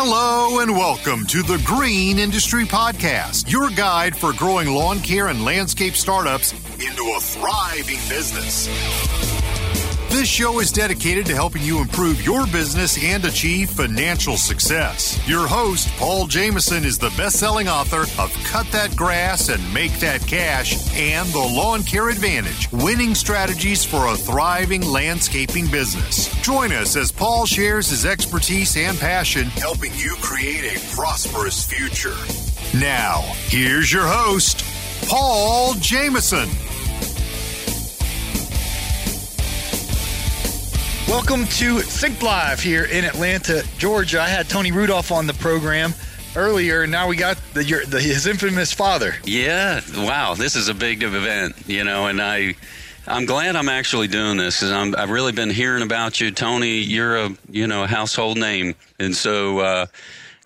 Hello and welcome to the Green Industry Podcast, your guide for growing lawn care and landscape startups into a thriving business. This show is dedicated to helping you improve your business and achieve financial success. Your host, Paul Jamison, is the best selling author of Cut That Grass and Make That Cash and The Lawn Care Advantage Winning Strategies for a Thriving Landscaping Business. Join us as Paul shares his expertise and passion helping you create a prosperous future. Now, here's your host, Paul Jamison. Welcome to Think Live here in Atlanta, Georgia. I had Tony Rudolph on the program earlier, and now we got the, your, the, his infamous father. Yeah, wow, this is a big event, you know, and I. I'm glad I'm actually doing this because I've really been hearing about you, Tony. You're a you know household name, and so uh,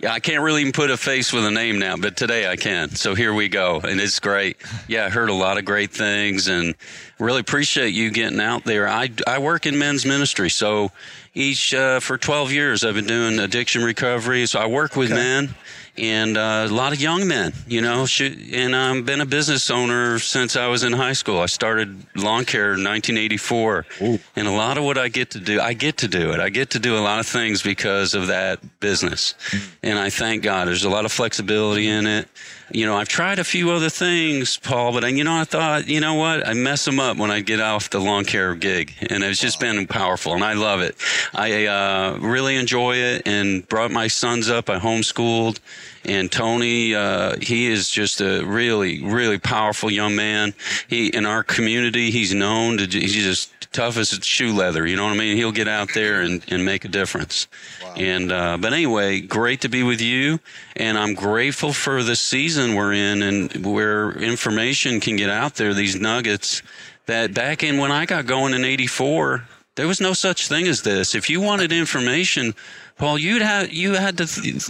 yeah, I can't really even put a face with a name now, but today I can. So here we go, and it's great. Yeah, I heard a lot of great things, and really appreciate you getting out there. I I work in men's ministry, so each uh, for 12 years I've been doing addiction recovery. So I work with okay. men and uh, a lot of young men, you know. And I've been a business owner since I was in high school. I started lawn care in 1984, Ooh. and a lot of what I get to do, I get to do it. I get to do a lot of things because of that business, mm. and I thank God. There's a lot of flexibility in it. You know, I've tried a few other things, Paul, but I, you know, I thought, you know what, I mess them up when I get off the lawn care gig, and it's just been powerful, and I love it. I uh, really enjoy it, and brought my sons up. I homeschooled and Tony, uh, he is just a really, really powerful young man. He in our community, he's known to he's just tough as shoe leather. You know what I mean? He'll get out there and, and make a difference. Wow. And uh, but anyway, great to be with you, and I'm grateful for the season we're in and where information can get out there. These nuggets that back in when I got going in '84, there was no such thing as this. If you wanted information Paul, you'd have you had to.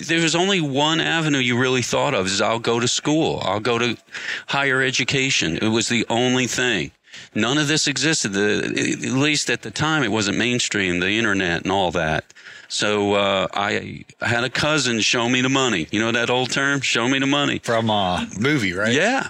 There was only one avenue you really thought of: is I'll go to school, I'll go to higher education. It was the only thing. None of this existed. The, at least at the time, it wasn't mainstream. The internet and all that. So uh, I had a cousin show me the money. You know that old term, "show me the money" from a movie, right? Yeah.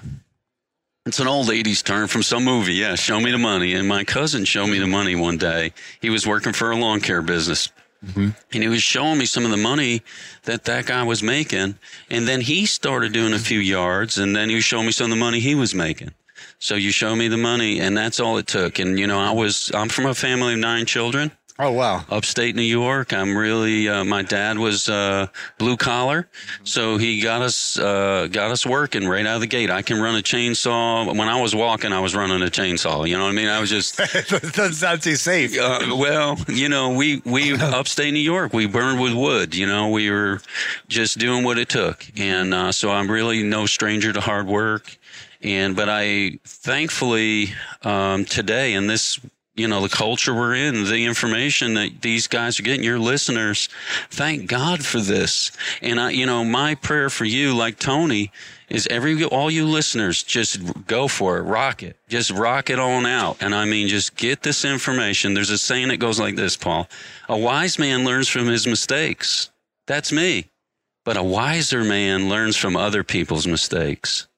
It's an old 80s term from some movie. Yeah, show me the money. And my cousin showed me the money one day. He was working for a lawn care business. Mm-hmm. And he was showing me some of the money that that guy was making. And then he started doing a few yards and then he was showing me some of the money he was making. So you show me the money and that's all it took. And, you know, I was, I'm from a family of nine children. Oh wow! Upstate New York. I'm really. Uh, my dad was uh, blue collar, so he got us uh, got us working right out of the gate. I can run a chainsaw. When I was walking, I was running a chainsaw. You know what I mean? I was just. doesn't sound too safe. Uh, well, you know, we we upstate New York. We burned with wood. You know, we were just doing what it took, and uh, so I'm really no stranger to hard work and but I thankfully um, today in this you know, the culture we're in, the information that these guys are getting, your listeners, thank God for this. And I, you know, my prayer for you, like Tony, is every, all you listeners, just go for it, rock it, just rock it on out. And I mean, just get this information. There's a saying that goes like this, Paul. A wise man learns from his mistakes. That's me. But a wiser man learns from other people's mistakes.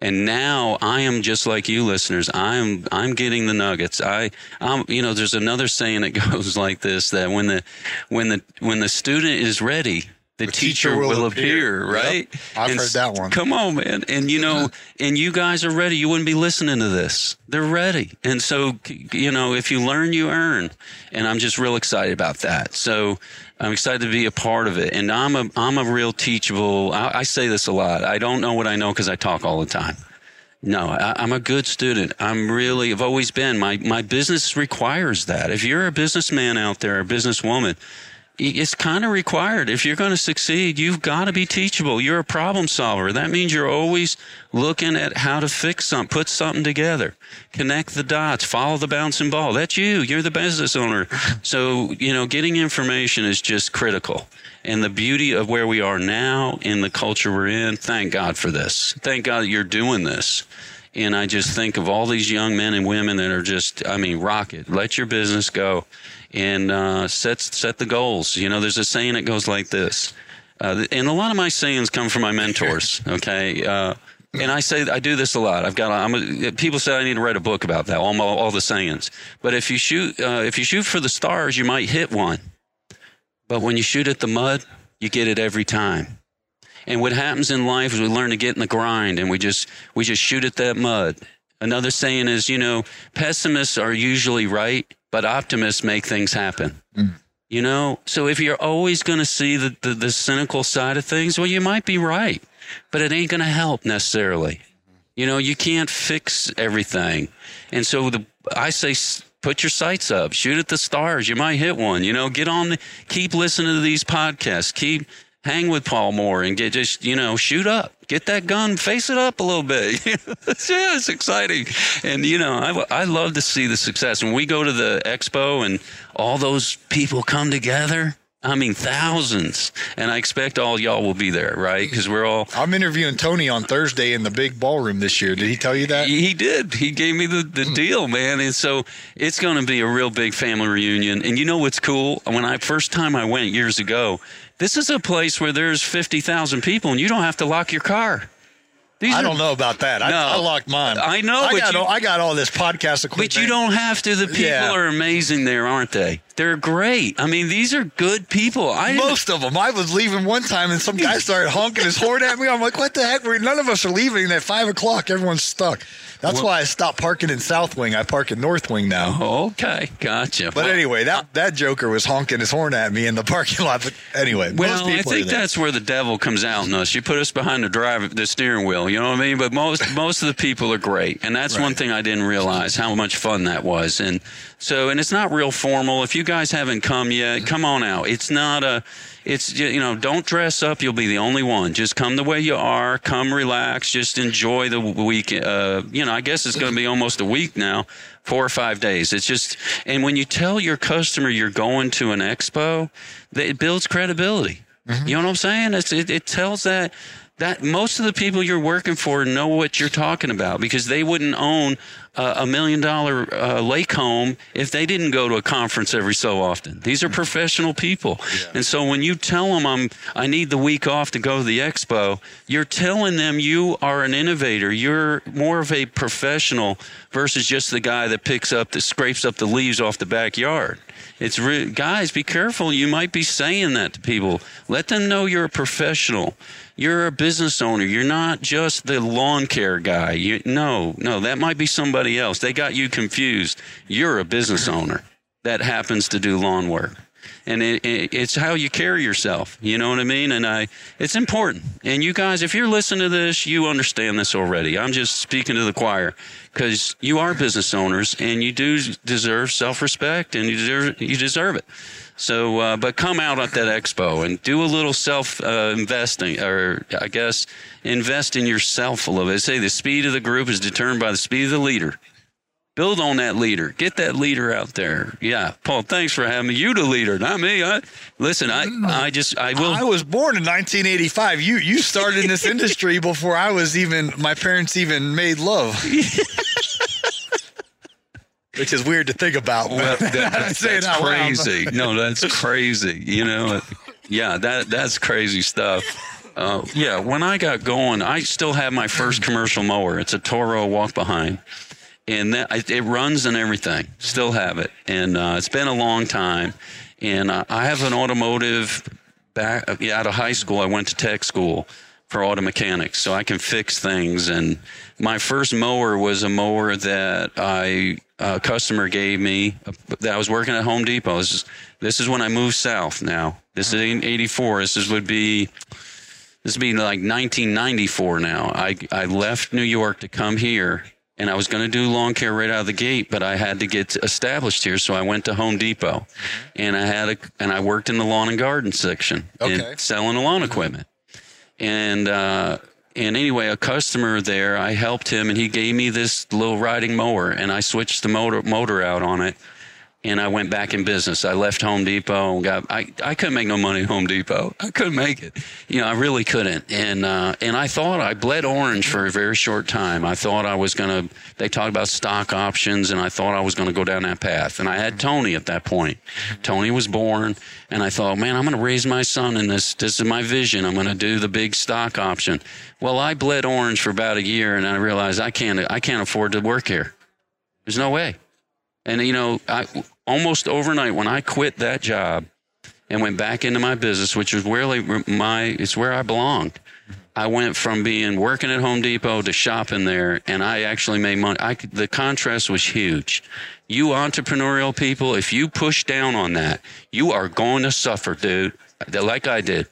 And now I am just like you listeners. I'm, I'm getting the nuggets. I, I'm, you know, there's another saying that goes like this, that when the, when the, when the student is ready, the, the teacher, teacher, will, will appear, appear, right? Yep. I've and heard that one. Come on, man. And you know, and you guys are ready. You wouldn't be listening to this. They're ready. And so, you know, if you learn, you earn. And I'm just real excited about that. So I'm excited to be a part of it. And I'm a, I'm a real teachable, I, I say this a lot. I don't know what I know because I talk all the time. No, I, I'm a good student. I'm really, I've always been. My, my business requires that. If you're a businessman out there, a businesswoman, it's kind of required. If you're going to succeed, you've got to be teachable. You're a problem solver. That means you're always looking at how to fix something, put something together, connect the dots, follow the bouncing ball. That's you. You're the business owner. So, you know, getting information is just critical. And the beauty of where we are now in the culture we're in, thank God for this. Thank God you're doing this. And I just think of all these young men and women that are just, I mean, rocket. Let your business go and uh, set set the goals. You know, there's a saying that goes like this, uh, and a lot of my sayings come from my mentors. Okay. Uh, and I say I do this a lot. I've got I'm a, people say I need to write a book about that all my, all the sayings. But if you shoot uh, if you shoot for the stars, you might hit one. But when you shoot at the mud, you get it every time. And what happens in life is we learn to get in the grind and we just we just shoot at that mud. Another saying is, you know, pessimists are usually right but optimists make things happen. Mm. You know, so if you're always going to see the, the, the, cynical side of things, well, you might be right, but it ain't going to help necessarily. You know, you can't fix everything. And so the, I say, put your sights up, shoot at the stars. You might hit one, you know, get on the, keep listening to these podcasts, keep, hang with Paul Moore and get just, you know, shoot up, get that gun, face it up a little bit. yeah, it's exciting. And, you know, I, I love to see the success. When we go to the expo and all those people come together, I mean, thousands. And I expect all y'all will be there, right? Because we're all. I'm interviewing Tony on Thursday in the big ballroom this year. Did he tell you that? He did. He gave me the, the hmm. deal, man. And so it's going to be a real big family reunion. And you know what's cool? When I first time I went years ago, this is a place where there's 50,000 people and you don't have to lock your car. These I are, don't know about that. I, no, I, locked mine. I know. I got, you, all, I got all this podcast equipment. But you don't have to. The people yeah. are amazing there, aren't they? They're great. I mean, these are good people. I Most of them. I was leaving one time and some guy started honking his horn at me. I'm like, what the heck? None of us are leaving at 5 o'clock. Everyone's stuck. That's well, why I stopped parking in South Wing. I park in North Wing now. Okay, gotcha. But well, anyway, that that Joker was honking his horn at me in the parking lot. But anyway, well, I think that's where the devil comes out in us. You put us behind the drive, the steering wheel. You know what I mean? But most most of the people are great, and that's right. one thing I didn't realize how much fun that was. And so, and it's not real formal. If you guys haven't come yet, come on out. It's not a it's you know don't dress up. You'll be the only one. Just come the way you are. Come relax. Just enjoy the week uh, you know i guess it's going to be almost a week now four or five days. It's just and when you tell your customer you're going to an expo it builds credibility. Mm-hmm. you know what i'm saying? It's, it, it tells that that most of the people you're working for know what you're talking about because they wouldn't own a million dollar uh, lake home if they didn't go to a conference every so often. These are professional people. Yeah. And so when you tell them I'm I need the week off to go to the expo, you're telling them you are an innovator. You're more of a professional versus just the guy that picks up that scrapes up the leaves off the backyard. It's re- guys, be careful. You might be saying that to people. Let them know you're a professional. You're a business owner. You're not just the lawn care guy. You, no, no, that might be somebody else. They got you confused. You're a business owner that happens to do lawn work. And it, it, it's how you carry yourself. You know what I mean? And I, it's important. And you guys, if you're listening to this, you understand this already. I'm just speaking to the choir because you are business owners and you do deserve self-respect and you deserve, you deserve it. So, uh, but come out at that expo and do a little self uh, investing, or I guess invest in yourself a little bit. Say the speed of the group is determined by the speed of the leader. Build on that leader. Get that leader out there. Yeah, Paul. Thanks for having me. You the leader, not me. I listen. I I just I will. I was born in 1985. You you started in this industry before I was even. My parents even made love. which is weird to think about. Well, that, that's crazy. no, that's crazy. You know, yeah, that that's crazy stuff. Uh, yeah, when I got going, I still have my first commercial mower. It's a Toro walk behind, and that, it runs and everything. Still have it, and uh, it's been a long time. And uh, I have an automotive back yeah, out of high school. I went to tech school for auto mechanics, so I can fix things. And my first mower was a mower that I a customer gave me that I was working at Home Depot. This is this is when I moved south. Now this is '84. This is, would be this would be like 1994 now. I, I left New York to come here and I was going to do lawn care right out of the gate, but I had to get established here. So I went to Home Depot and I had a, and I worked in the lawn and garden section Okay. and selling the lawn equipment. And, uh, and anyway, a customer there, I helped him and he gave me this little riding mower and I switched the motor, motor out on it and I went back in business. I left Home Depot and got I, I couldn't make no money at Home Depot. I couldn't make it. You know, I really couldn't. And uh, and I thought I bled orange for a very short time. I thought I was gonna they talked about stock options and I thought I was gonna go down that path. And I had Tony at that point. Tony was born and I thought, man, I'm gonna raise my son in this this is my vision. I'm gonna do the big stock option. Well, I bled orange for about a year and I realized I can't I can't afford to work here. There's no way. And you know, I almost overnight when I quit that job and went back into my business, which is where my it's where I belonged. I went from being working at Home Depot to shopping there, and I actually made money. I the contrast was huge. You entrepreneurial people, if you push down on that, you are going to suffer, dude. Like I did,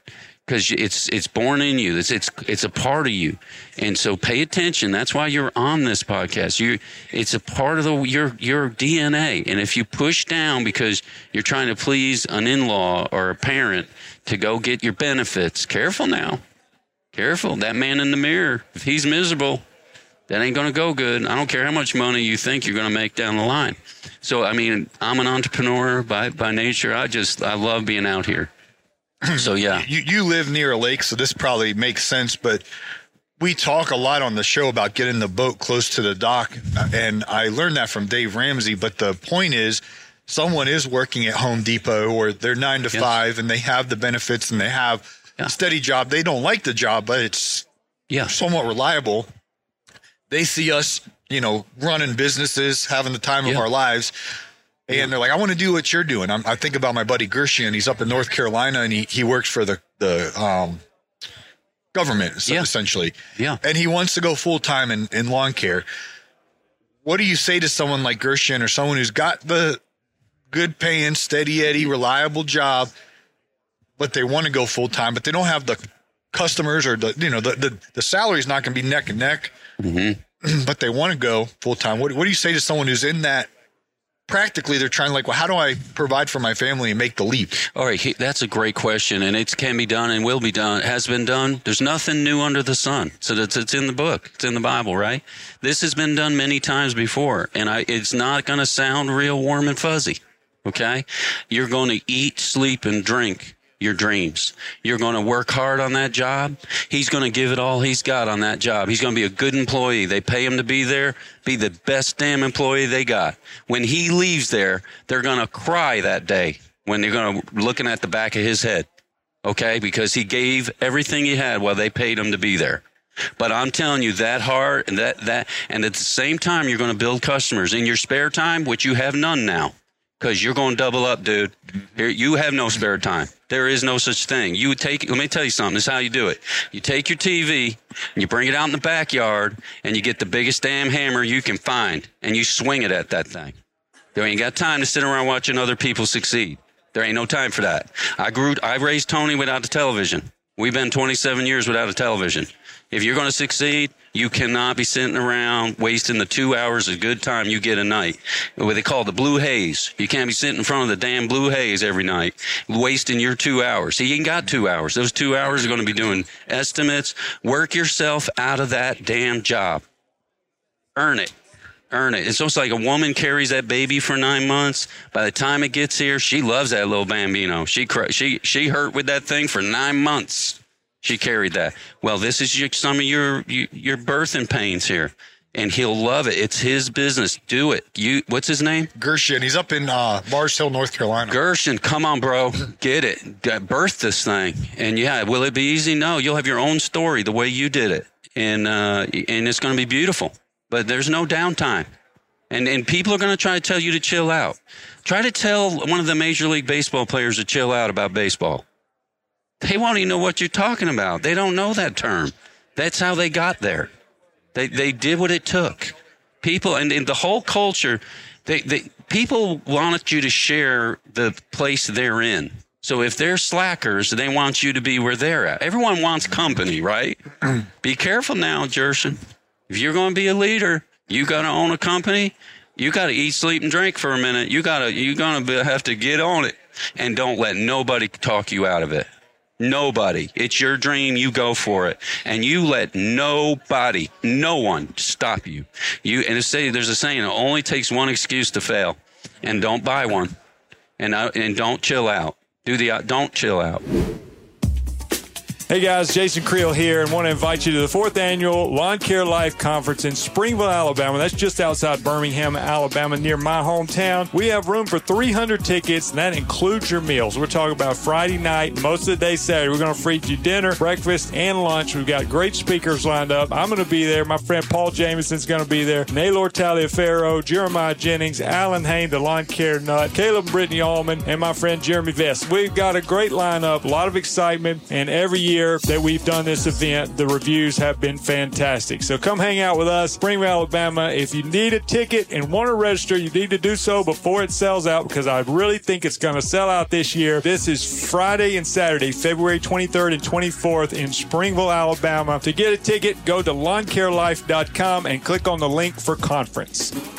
because it's it's born in you. It's it's it's a part of you, and so pay attention. That's why you're on this podcast. You, it's a part of the your your DNA. And if you push down because you're trying to please an in-law or a parent to go get your benefits, careful now. Careful. That man in the mirror, if he's miserable, that ain't to go good. I don't care how much money you think you're to make down the line. So, I mean, I'm an entrepreneur by, by nature. I just, I love being out here. So, yeah. You you live near a lake, so this probably makes sense. But we talk a lot on the show about getting the boat close to the dock, and I learned that from Dave Ramsey. But the point is, someone is working at Home Depot or they're nine to Yes. five, and they have the benefits and they have Yeah. a steady job. They don't like the job, but it's Yeah. somewhat reliable. They see us, you know, running businesses, having the time of our lives. And they're like, I want to do what you're doing. I'm, I think about my buddy Gershon. He's up in North Carolina and he, he works for the, the um, government, Yeah. essentially. Yeah. And he wants to go full time in, in lawn care. What do you say to someone like Gershon or someone who's got the good paying, steady Eddie, reliable job, but they want to go full time, but they don't have the customers or the you know the the, the salary's not going to be neck and neck, but they want to go full time. What what do you say to someone who's in that? Practically, they're trying like, well, how do I provide for my family and make the leap? All right, he, that's a great question, and it can be done and will be done. Has been done. There's nothing new under the sun. So that's it's in the book. It's in the Bible, right? This has been done many times before, and I, it's not going to sound real warm and fuzzy. Okay, you're going to eat, sleep, and drink your dreams. You're going to work hard on that job. He's going to give it all he's got on that job. He's going to be a good employee. They pay him to be there, be the best damn employee they got. When he leaves there, they're going to cry that day when they're going to looking at the back of his head. Okay, because he gave everything he had while they paid him to be there. But I'm telling you that hard and that that and at the same time you're going to build customers in your spare time, which you have none now because you're going to double up, dude. Mm-hmm. Here, you have no spare time. There is no such thing. You would take. Let me tell you something. This is how you do it. You take your TV and you bring it out in the backyard and you get the biggest damn hammer you can find and you swing it at that thing. There ain't got time to sit around watching other people succeed. There ain't no time for that. I grew. I raised Tony without the television. We've been 27 years without a television. If you're going to succeed, you cannot be sitting around wasting the two hours of good time you get a night. What they call the blue haze. You can't be sitting in front of the damn blue haze every night, wasting your two hours. See, you ain't got two hours. Those two hours are going to be doing estimates. Work yourself out of that damn job. Earn it. Earn it. It's almost like a woman carries that baby for nine months. By the time it gets here, she loves that little bambino. She cr- she she hurt with that thing for nine months. She carried that. Well, this is your, some of your, your your birthing pains here, and he'll love it. It's his business. Do it. You. What's his name? Gershon, he's up in uh, Mars Hill, North Carolina. Gershon, come on, bro, get it. Birth this thing, and yeah, will it be easy? No, you'll have your own story the way you did it, and uh, and it's going to be beautiful. But there's no downtime, and and people are going to try to tell you to chill out. Try to tell one of the major league baseball players to chill out about baseball. They won't even know what you're talking about. They don't know that term. That's how they got there. They they did what it took. People and, and the whole culture, they, they people wanted you to share the place they're in. So if they're slackers, they want you to be where they're at. Everyone wants company, right? be careful now, Jerson. If you're going to be a leader, you got to own a company. You got to eat, sleep, and drink for a minute. You got to, you're to have to get on it and don't let nobody talk you out of it. Nobody. It's your dream. You go for it. And you let nobody, no one stop you. You, and say, there's a saying, it only takes one excuse to fail. And don't buy one. And, uh, and don't chill out. Do the, uh, don't chill out. Hey guys, Jason Creel here, and want to invite you to the fourth annual Lawn Care Life Conference in Springville, Alabama. That's just outside Birmingham, Alabama, near my hometown. We have room for 300 tickets, and that includes your meals. We're talking about Friday night, most of the day Saturday. We're going to feed you dinner, breakfast, and lunch. We've got great speakers lined up. I'm going to be there. My friend Paul Jamison's going to be there. Naylor Taliaferro, Jeremiah Jennings, Allyn Hane, the Lawn Care Nut, Caleb Brittany Allman, and my friend Jeremy Vest. We've got a great lineup, a lot of excitement, and every year year that we've done this event, the reviews have been fantastic. So come hang out with us, Springville, Alabama. If you need a ticket and want to register, you need to do so before it sells out because I really think it's going to sell out this year. This is Friday and Saturday, February 23rd and 24th in Springville, Alabama. To get a ticket, go to lawncarelife.com and click on the link for conference.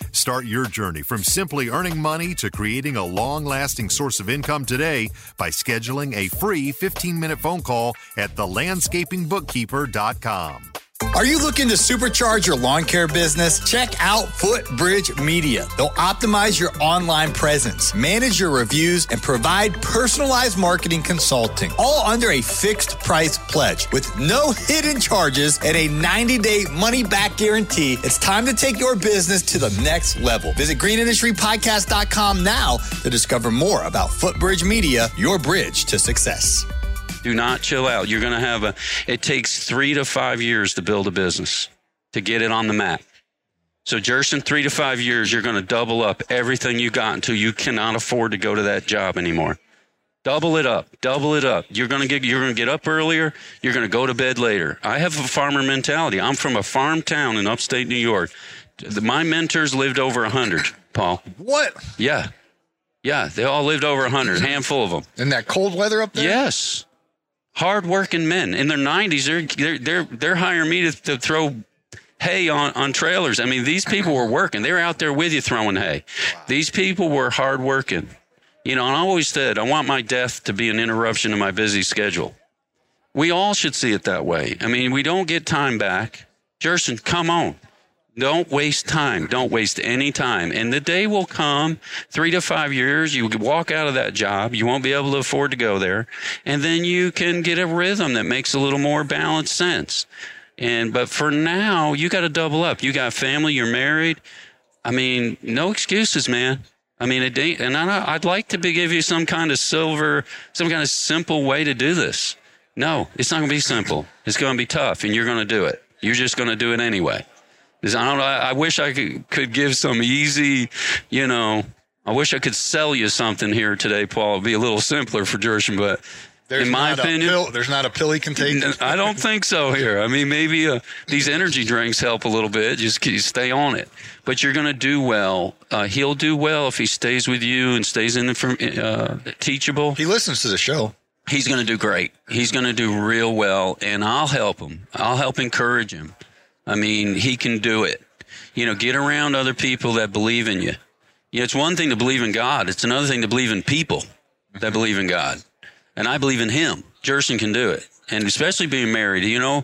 Start your journey from simply earning money to creating a long lasting source of income today by scheduling a free 15 minute phone call at thelandscapingbookkeeper.com. Are you looking to supercharge your lawn care business? Check out Footbridge Media. They'll optimize your online presence, manage your reviews, and provide personalized marketing consulting, all under a fixed price pledge with no hidden charges and a 90 day money back guarantee. It's time to take your business to the next level. Visit greenindustrypodcast.com now to discover more about Footbridge Media, your bridge to success. Do not chill out. You're going to have a, it takes three to five years to build a business to get it on the map. So, Jerson, three to five years, you're going to double up everything you got until you cannot afford to go to that job anymore. Double it up, double it up. You're going to get, you're going to get up earlier. You're going to go to bed later. I have a farmer mentality. I'm from a farm town in upstate New York. My mentors lived over a hundred, Paul. What? Yeah. Yeah. They all lived over a hundred, handful of them. In that cold weather up there? Yes hardworking men in their 90s. They're they're they're, they're hiring me to, to throw hay on, on trailers. I mean, these people were working. They were out there with you throwing hay. Wow. These people were hardworking. You know, and I always said, I want my death to be an interruption to my busy schedule. We all should see it that way. I mean, we don't get time back. Jerson, come on. Don't waste time. Don't waste any time. And the day will come, three to five years, you walk out of that job. You won't be able to afford to go there. And then you can get a rhythm that makes a little more balanced sense. And, but for now, you got to double up. You got family, you're married. I mean, no excuses, man. I mean, it, ain't, and I, would like to be, give you some kind of silver, some kind of simple way to do this. No, it's not going to be simple. It's going to be tough, and you're going to do it. You're just going to do it anyway. I don't know. I, wish I could, could give some easy, you know, I wish I could sell you something here today, Paul. It'd be a little simpler for Jerson, but there's in my opinion, pill, there's not a pill he can take. I don't think so here. I mean, maybe uh, these energy drinks help a little bit. Just stay on it. But you're going to do well. Uh, he'll do well if he stays with you and stays in the uh, teachable. He listens to the show. He's going to do great. He's going to do real well, and I'll help him. I'll help encourage him. I mean, he can do it. You know, get around other people that believe in you. Yeah, it's one thing to believe in God. It's another thing to believe in people that mm-hmm. believe in God. And I believe in him. Jerson can do it. And especially being married, you know,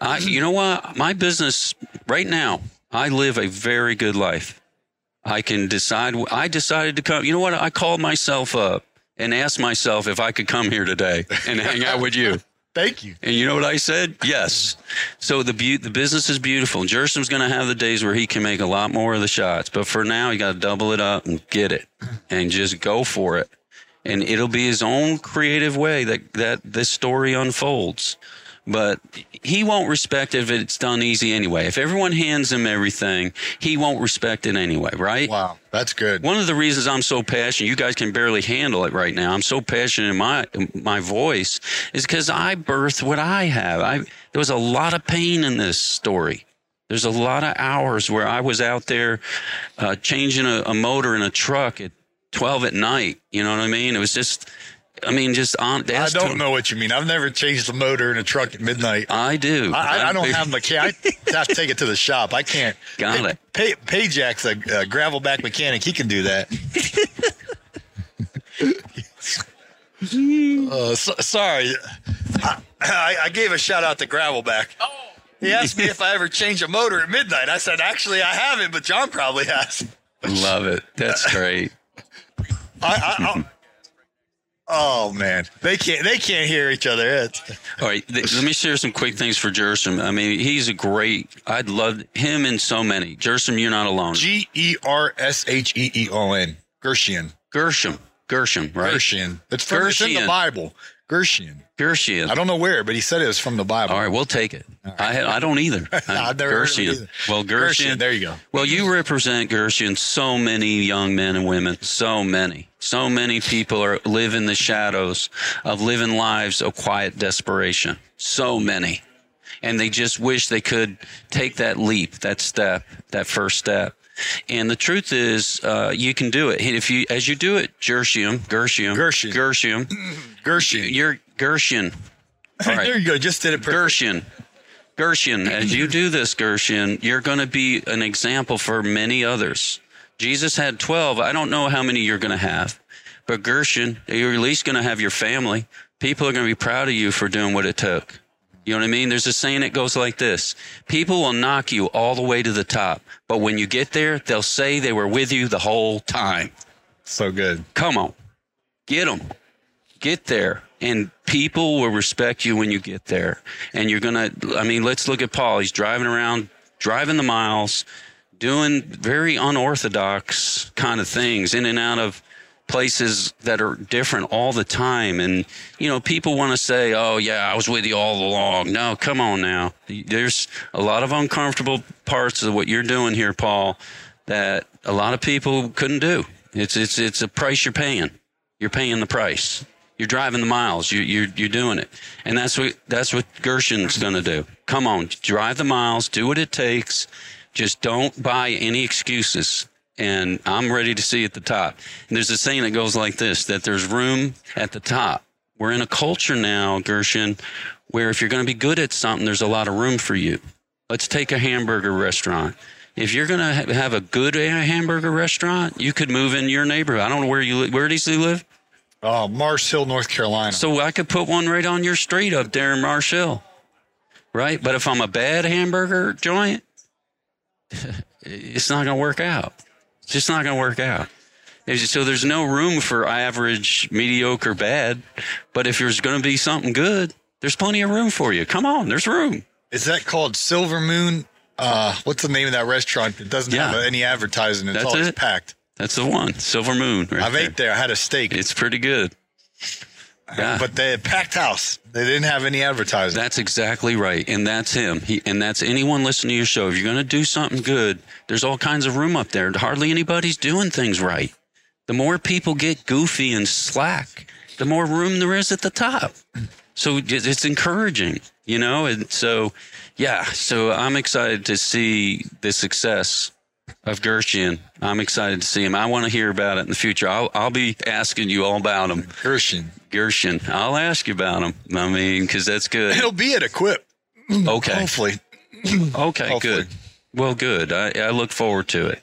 I, you know what? My business right now, I live a very good life. I can decide. I decided to come. You know what? I called myself up and asked myself if I could come here today and hang out with you. Thank you. And you know what I said? Yes. So the be- the business is beautiful. Jerson's going to have the days where he can make a lot more of the shots, but for now, you got to double it up and get it. and just go for it. And it'll be his own creative way that, that this story unfolds. But he won't respect if it's done easy anyway. If everyone hands him everything, he won't respect it anyway, right? Wow, that's good. One of the reasons I'm so passionate, you guys can barely handle it right now. I'm so passionate in my my voice is because I birthed what I have. I there was a lot of pain in this story. There's a lot of hours where I was out there uh, changing a, a motor in a truck at 12 at night. You know what I mean? It was just, I mean, just on. I don't know what you mean. I've never changed the motor in a truck at midnight. I do. I, I, I don't have mechanic. I have to take it to the shop. I can't. Got it. Pay, Payjack's a, a gravel back mechanic. He can do that. uh, so, sorry, I, I, I gave a shout out to Gravelback. Oh. He asked me if I ever change a motor at midnight. I said, actually, I haven't, but John probably has. Love it. That's great. I, I, oh man, they can't they can't hear each other. It's, All right, th- let me share some quick things for Gershom. I mean, he's a great. I'd love him and so many. Gershom, you're not alone. G E R S H E E O N. Gershon. Gershom. Gershom, right? Gershon. It's, from, it's in the Bible. Gershon. Gershon. I don't know where, but he said it was from the Bible. All right, we'll take it. I I don't either. I've never heard of it either. Well, Gershon. Gershon, there you go. Well, you represent Gershon. So many young men and women. So many. So many people are live in the shadows of living lives of quiet desperation. So many, and they just wish they could take that leap, that step, that first step. And the truth is, uh, you can do it. And if you, as you do it, Gershom, Gershom, Gershon. Gershom, Gershon. you're Gershon. All right. There you go. Just did it perfect. Gershon. Gershon, as you do this, Gershon, you're going to be an example for many others. Jesus had 12. I don't know how many you're going to have, but Gershon, you're at least going to have your family. People are going to be proud of you for doing what it took. You know what I mean? There's a saying that goes like this. People will knock you all the way to the top, but when you get there, they'll say they were with you the whole time. So good. Come on. Get them. Get there. And people will respect you when you get there. And you're going to, I mean, let's look at Paul. He's driving around, driving the miles, doing very unorthodox kind of things in and out of places that are different all the time. And, you know, people want to say, oh, yeah, I was with you all along. No, come on now. There's a lot of uncomfortable parts of what you're doing here, Paul, that a lot of people couldn't do. It's, it's, it's a price you're paying. You're paying the price. You're driving the miles. You, you're, you're doing it. And that's what, that's what Gershon's going to do. Come on, drive the miles, do what it takes. Just don't buy any excuses. And I'm ready to see at the top. And there's a saying that goes like this, that there's room at the top. We're in a culture now, Gershon, where if you're going to be good at something, there's a lot of room for you. Let's take a hamburger restaurant. If you're going to have a good hamburger restaurant, you could move in your neighborhood. I don't know where you live. Where does he live? Uh, oh, Mars Hill, North Carolina. So I could put one right on your street up there in Mars Hill. Right? But if I'm a bad hamburger joint, it's not going to work out. It's just not going to work out. So there's no room for average, mediocre, bad. But if there's going to be something good, there's plenty of room for you. Come on, there's room. Is that called Silver Moon? Uh, what's the name of that restaurant that doesn't Yeah. have any advertising? It's That's always it. packed. That's the one. Silver Moon. Right I've there. ate there. I had a steak, It's pretty good. Yeah. but they packed house. They didn't have any advertising. That's exactly right. And that's him. He, and that's anyone listening to your show. If you're going to do something good, there's all kinds of room up there. Hardly anybody's doing things right. The more people get goofy and slack, the more room there is at the top. So it's encouraging, you know? And so, yeah, so I'm excited to see the success of Gershon. I'm excited to see him. I want to hear about it in the future. I'll, I'll be asking you all about him. Gershon. Gershon. I'll ask you about him. I mean, because that's good. It'll be at Equip. Okay. Hopefully. Okay, Hopefully. good. Well, good. I, I look forward to it.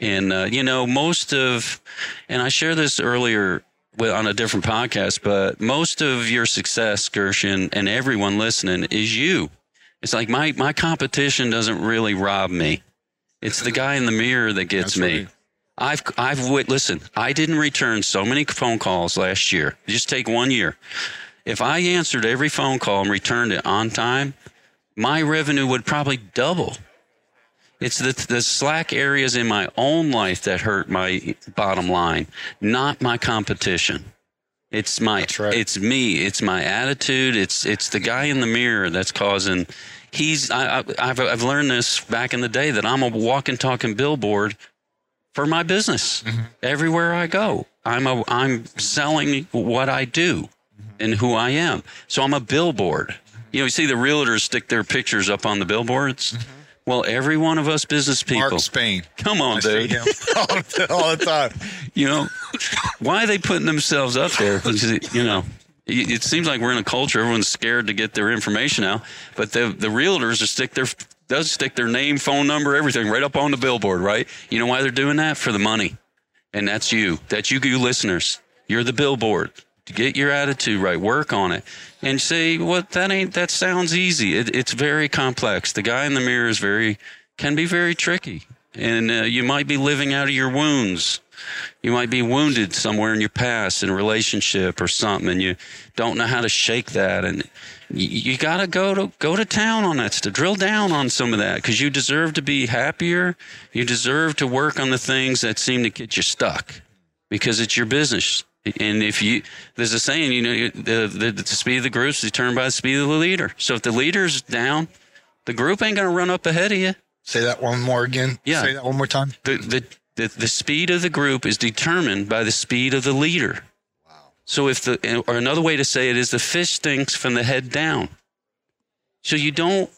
And, uh, you know, most of, and I shared this earlier with, on a different podcast, but most of your success, Gershon, and everyone listening is you. It's like my, my competition doesn't really rob me. It's the guy in the mirror that gets That's me. right. I've, I've, listen, I didn't return so many phone calls last year. Just take one year. If I answered every phone call and returned it on time, my revenue would probably double. It's the, the slack areas in my own life that hurt my bottom line, not my competition. It's my, right. it's me. It's my attitude. It's, it's the guy in the mirror that's causing, he's, I, I, I've, I've learned this back in the day that I'm a walking, talking billboard for my business Mm-hmm. everywhere I go. I'm a, I'm selling what I do and who I am. So I'm a billboard. You know, you see the realtors stick their pictures up on the billboards. Well, every one of us business people. Mark Spain. Come on, I see him all the, all the time. You know, why are they putting themselves up there? Because, You know, it it seems like we're in a culture everyone's scared to get their information out, but the the realtors are stick their does stick their name, phone number, everything right up on the billboard, right? You know why they're doing that? For the money. And that's you. That's you, you listeners. You're the billboard. To get your attitude right, work on it, and say, "What that ain't. That sounds easy. It, it's very complex. The guy in the mirror is very can be very tricky, and uh, you might be living out of your wounds. You might be wounded somewhere in your past in a relationship or something, and you don't know how to shake that. And you, you got to go to go to town on that to Drill down on some of that because you deserve to be happier. You deserve to work on the things that seem to get you stuck because it's your business. And if you, there's a saying, you know, the, the, the speed of the group is determined by the speed of the leader. So if the leader's down, the group ain't going to run up ahead of you. Say that one more again. Yeah. Say that one more time. The, the, the, the speed of the group is determined by the speed of the leader. Wow. So if the, or another way to say it is the fish stinks from the head down. So you don't,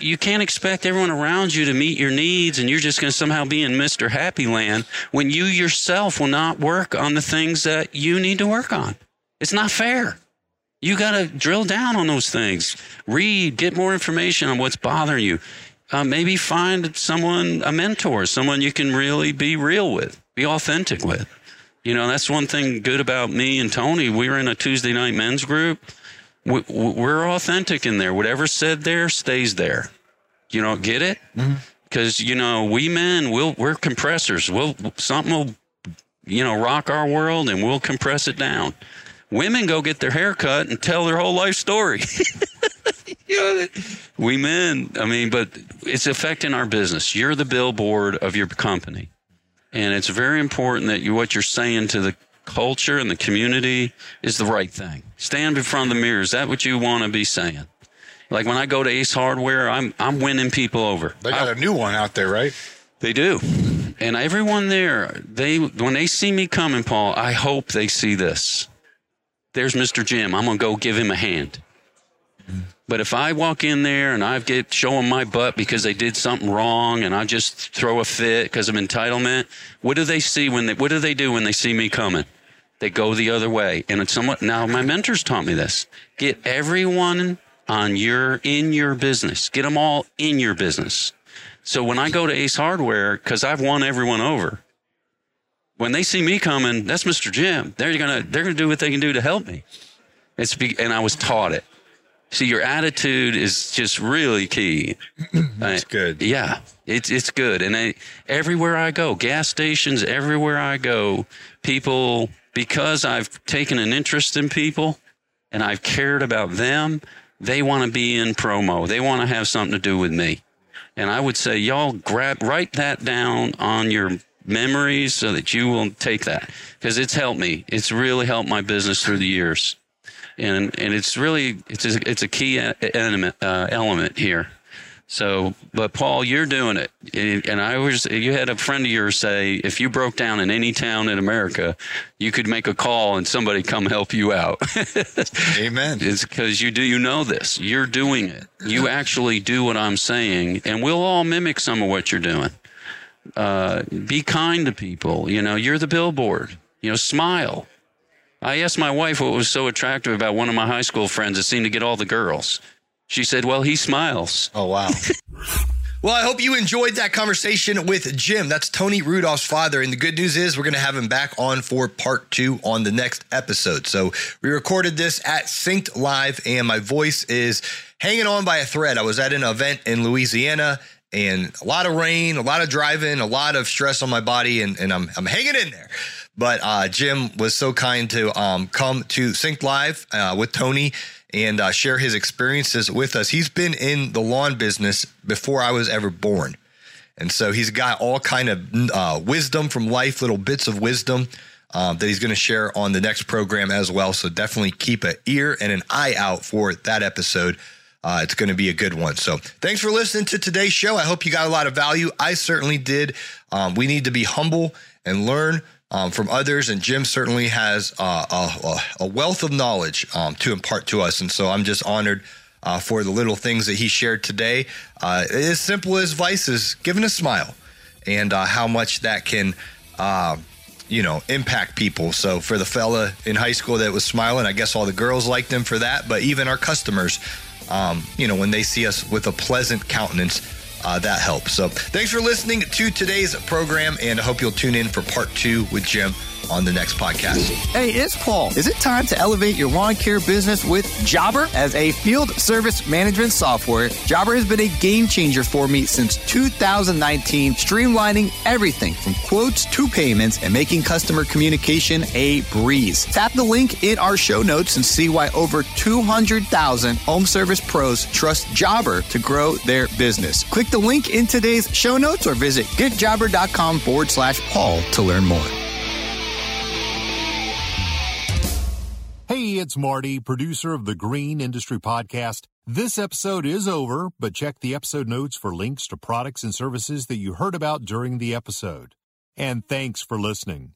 you can't expect everyone around you to meet your needs and you're just going to somehow be in Mr. Happy Land when you yourself will not work on the things that you need to work on. It's not fair. You got to drill down on those things. Read, get more information on what's bothering you. Uh, maybe find someone, a mentor, someone you can really be real with, be authentic with. You know, that's one thing good about me and Tony. We were in a Tuesday night men's group. We, we're authentic in there. Whatever's said there stays there. You don't get it? Mm-hmm. Because you know, we men, we'll we're compressors. We'll something will, you know, rock our world, and we'll compress it down. Women go get their hair cut and tell their whole life story. you know, we men, I mean, but it's affecting our business. You're the billboard of your company. And it's very important that you, what you're saying to the culture and the community is the right thing. Stand in front of the mirror. Is that what you want to be saying? Like when I go to Ace Hardware, I'm, I'm winning people over. They got a new one out there, right? They do. And everyone there, they when they see me coming, Paul, I hope they see this. There's Mr. Jim. I'm gonna go give him a hand. But if I walk in there and I get showing my butt because they did something wrong and I just throw a fit because of entitlement, what do they see when they what do they do when they see me coming? They go the other way. And it's somewhat now my mentors taught me this. Get everyone on your in your business. Get them all in your business. So when I go to Ace Hardware, because I've won everyone over, when they see me coming, that's Mr. Jim. They're gonna they're gonna do what they can do to help me. It's be, and I was taught it. See, your attitude is just really key. That's uh, good. Yeah, it's it's good. And I, everywhere I go, gas stations, everywhere I go, people because I've taken an interest in people and I've cared about them, they want to be in promo. They want to have something to do with me. And I would say, y'all grab, write that down on your memories so that you will take that because it's helped me. It's really helped my business through the years. And, and it's really, it's a, it's a key element, uh, element here. So, but Paul, you're doing it. And I was, you had a friend of yours say, if you broke down in any town in America, you could make a call and somebody come help you out. Amen. It's because you do, you know this. You're doing it. You actually do what I'm saying, and we'll all mimic some of what you're doing. Uh, be kind to people. You know, you're the billboard. You know, smile. I asked my wife what was so attractive about one of my high school friends that seemed to get all the girls. She said, "Well, he smiles." Oh wow. Well, I hope you enjoyed that conversation with Jim. That's Tony Rudolph's father. And the good news is we're going to have him back on for part two on the next episode. So we recorded this at Synced Live, and my voice is hanging on by a thread. I was at an event in Louisiana and a lot of rain, a lot of driving, a lot of stress on my body, and, and I'm, I'm hanging in there. But uh, Jim was so kind to um, come to Sync Live uh, with Tony and uh, share his experiences with us. He's been in the lawn business before I was ever born. And so he's got all kind of uh, wisdom from life, little bits of wisdom um, that he's going to share on the next program as well. So definitely keep an ear and an eye out for that episode. Uh, it's going to be a good one. So thanks for listening to today's show. I hope you got a lot of value. I certainly did. Um, we need to be humble and learn um, from others, and Jim certainly has uh, a, a, wealth of knowledge um, to impart to us. And so I'm just honored uh, for the little things that he shared today. Uh, as simple as vices, giving a smile, and uh, how much that can, uh, you know, impact people. So for the fella in high school that was smiling, I guess all the girls liked him for that. But even our customers, um, you know, when they see us with a pleasant countenance. Uh, that helps. So, thanks for listening to today's program, and I hope you'll tune in for part two with Jim on the next podcast. Hey, it's Paul. Is it time to elevate your lawn care business with Jobber? As a field service management software, Jobber has been a game changer for me since 2019, streamlining everything from quotes to payments and making customer communication a breeze. Tap the link in our show notes and see why over 200,000 home service pros trust Jobber to grow their business. Click the link in today's show notes or visit getjobber.com forward slash Paul to learn more. Hey, it's Marty, producer of the Green Industry Podcast. This episode is over, but check the episode notes for links to products and services that you heard about during the episode. And thanks for listening.